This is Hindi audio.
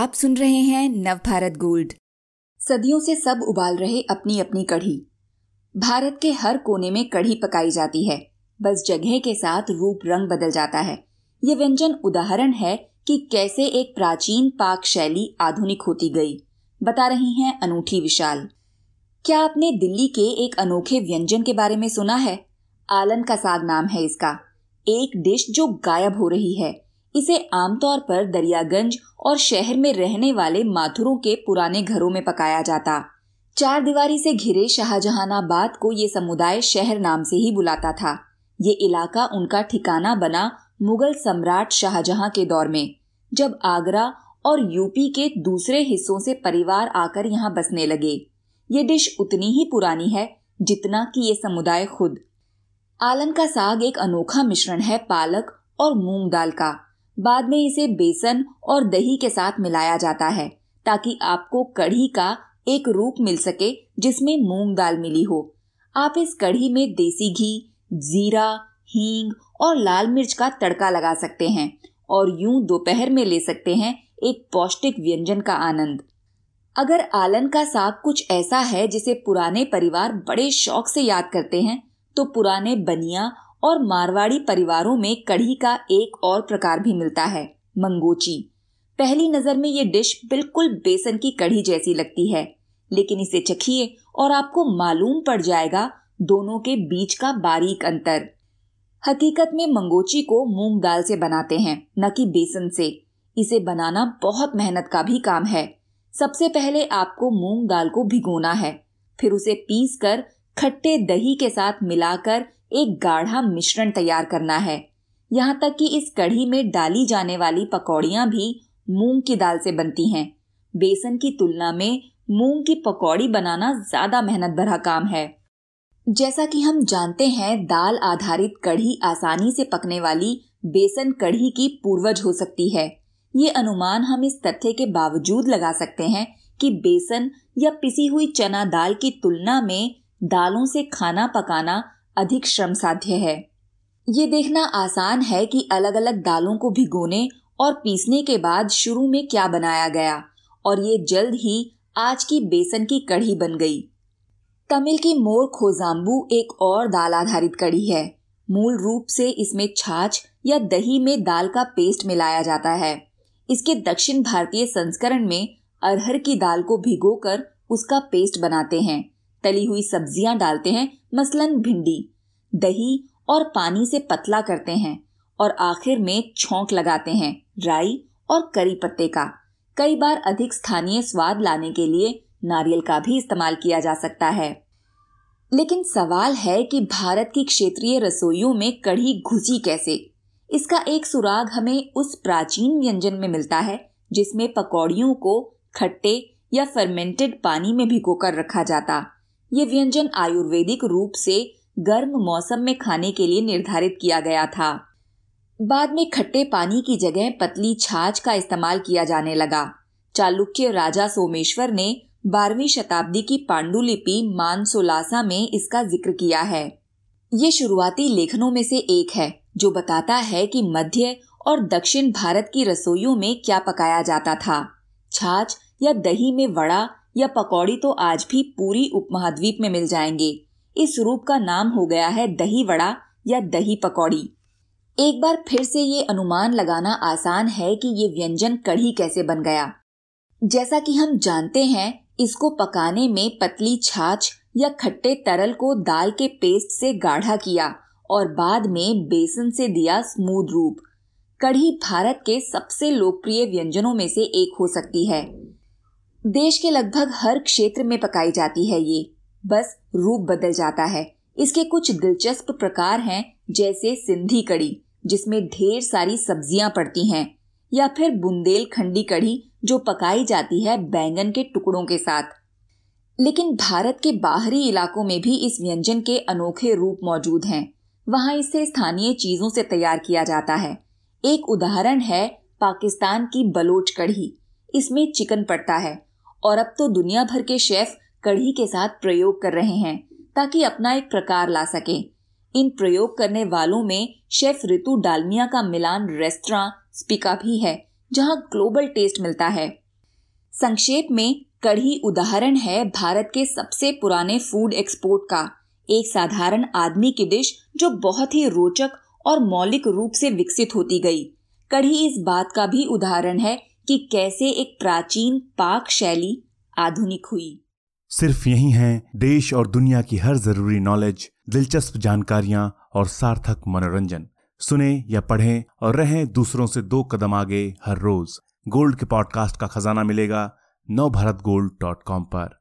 आप सुन रहे हैं नवभारत गोल्ड। सदियों से सब उबाल रहे अपनी अपनी कढ़ी। भारत के हर कोने में कढ़ी पकाई जाती है। बस जगह के साथ रूप रंग बदल जाता है। ये व्यंजन उदाहरण है कि कैसे एक प्राचीन पाक शैली आधुनिक होती गई। बता रही हैं अनूठी विशाल। क्या आपने दिल्ली के एक अनोखे व्यंजन के बारे में सुना है? आलन का साग नाम है इसका। एक डिश जो गायब हो रही है। इसे आमतौर पर दरियागंज और शहर में रहने वाले माथुरों के पुराने घरों में पकाया जाता। चार दीवारी से घिरे शाहजहानाबाद को ये समुदाय शहर नाम से ही बुलाता था। ये इलाका उनका ठिकाना बना मुगल सम्राट शाहजहां के दौर में, जब आगरा और यूपी के दूसरे हिस्सों से परिवार आकर यहाँ बसने लगे। ये डिश उतनी ही पुरानी है जितना कि ये समुदाय खुद। आलन का साग एक अनोखा मिश्रण है पालक और मूंग दाल का। बाद में इसे बेसन और दही के साथ मिलाया जाता है, ताकि आपको कढ़ी का एक रूप मिल सके जिसमें मूंग दाल मिली हो। आप इस कढ़ी में देसी घी, जीरा, हींग और लाल मिर्च का तड़का लगा सकते हैं और यूँ दोपहर में ले सकते हैं एक पौष्टिक व्यंजन का आनंद। अगर आलन का साग कुछ ऐसा है जिसे पुराने परिवार बड़े शौक से याद करते हैं तो पुराने बनिया और मारवाड़ी परिवारों में कढ़ी का एक और प्रकार भी मिलता है, मंगोची। पहली नज़र में ये डिश बिल्कुल बेसन की कढ़ी जैसी लगती है, लेकिन इसे चखिए और आपको मालूम पड़ जाएगा दोनों के बीच का बारीक अंतर। हकीकत में मंगोची को मूंग दाल से बनाते हैं, न कि बेसन से। इसे बनाना बहुत मेहनत का भी काम है। सबसे पहले आपको मूंग दाल को भिगोना है, फिर उसे पीस कर खट्टे दही के साथ मिलाकर एक गाढ़ा मिश्रण तैयार करना है। यहाँ तक कि इस कढ़ी में डाली जाने वाली पकौड़ियाँ भी मूंग की दाल से बनती हैं। बेसन की तुलना में मूंग की पकौड़ी बनाना ज़्यादा मेहनत भरा काम है। जैसा कि हम जानते हैं, दाल आधारित कढ़ी आसानी से पकने वाली बेसन कढ़ी की पूर्वज हो सकती है। ये अनुमान हम इस तथ्य के बावजूद लगा सकते हैं कि बेसन या पिसी हुई चना दाल की तुलना में दालों से खाना पकाना अधिक श्रम साध्य है। ये देखना आसान है कि अलग अलग दालों को भिगोने और पीसने के बाद शुरू में क्या बनाया गया, और ये जल्द ही आज की बेसन की कढ़ी बन गई। तमिल की मोर खोजाम्बू एक और दाल आधारित कढ़ी है। मूल रूप से इसमें छाछ या दही में दाल का पेस्ट मिलाया जाता है। इसके दक्षिण भारतीय संस्करण में अरहर की दाल को भिगोकर उसका पेस्ट बनाते हैं। तली हुई सब्ज़ियाँ डालते हैं, मसलन भिंडी, दही और पानी से पतला करते हैं और आखिर में छोंक लगाते हैं, राई और करी पत्ते का। कई बार अधिक स्थानीय स्वाद लाने के लिए नारियल का भी इस्तेमाल किया जा सकता है। लेकिन सवाल है कि भारत की क्षेत्रीय रसोइयों में कढ़ी घुसी कैसे? इसका एक सुराग हमें उस प्राचीन व्यंजन में मिलता है, जिसमें पकौड़ियों को खट्टे या फर्मेंटेड पानी में भिगोकर रखा जाता। ये व्यंजन आयुर्वेदिक रूप से गर्म मौसम में खाने के लिए निर्धारित किया गया था। बाद में खट्टे पानी की जगह पतली छाछ का इस्तेमाल किया जाने लगा। चालुक्य राजा सोमेश्वर ने बारहवीं शताब्दी की पांडुलिपि मानसोलासा में इसका ज़िक्र किया है। ये शुरुआती लेखनों में से एक है, जो बताता है कि मध्य और दक्षिण भारत की रसोइयों में क्या पकाया जाता था। छाछ या दही में वड़ा या पकौड़ी तो आज भी पूरी उपमहाद्वीप में मिल जाएँगे। इस रूप का नाम हो गया है दही वड़ा या दही पकौड़ी। एक बार फिर से ये अनुमान लगाना आसान है कि ये व्यंजन कढ़ी कैसे बन गया। जैसा कि हम जानते हैं, इसको पकाने में पतली छाछ या खट्टे तरल को दाल के पेस्ट से गाढ़ा किया और बाद में बेसन से दिया स्मूद रूप। कढ़ी भारत के सबसे लोकप्रिय व्यंजनों में से एक हो सकती है। देश के लगभग हर क्षेत्र में पकाई जाती है ये। बस रूप बदल जाता है। इसके कुछ दिलचस्प प्रकार हैं, जैसे सिंधी कड़ी जिसमें ढेर सारी सब्ज़ियाँ पड़ती हैं, या फिर बुंदेल खंडी कढ़ी, जो पकाई जाती है बैंगन के टुकड़ों के साथ। लेकिन भारत के बाहरी इलाकों में भी इस व्यंजन के अनोखे रूप मौजूद हैं। वहाँ इसे स्थानीय चीज़ों से तैयार किया जाता है। एक उदाहरण है पाकिस्तान की बलोच कढ़ी। इसमें चिकन पड़ता है। और अब तो दुनिया भर के शेफ कढ़ी के साथ प्रयोग कर रहे हैं, ताकि अपना एक प्रकार ला सके। इन प्रयोग करने वालों में शेफ ऋतु डालमिया का मिलान रेस्टोरेंट स्पिका भी है, जहाँ ग्लोबल टेस्ट मिलता है। संक्षेप में, कढ़ी उदाहरण है भारत के सबसे पुराने फ़ूड एक्सपोर्ट का, एक साधारण आदमी की डिश जो बहुत ही रोचक और मौलिक रूप से विकसित होती गई। कढ़ी इस बात का भी उदाहरण है कि कैसे एक प्राचीन पाक शैली आधुनिक हुई। सिर्फ़ यही है, देश और दुनिया की हर ज़रूरी नॉलेज दिलचस्प जानकारियाँ और सार्थक मनोरंजन। सुने या पढ़ें और रहें दूसरों से दो कदम आगे हर रोज। गोल्ड के पॉडकास्ट का खजाना मिलेगा नव भारत गोल्ड डॉट कॉम पर।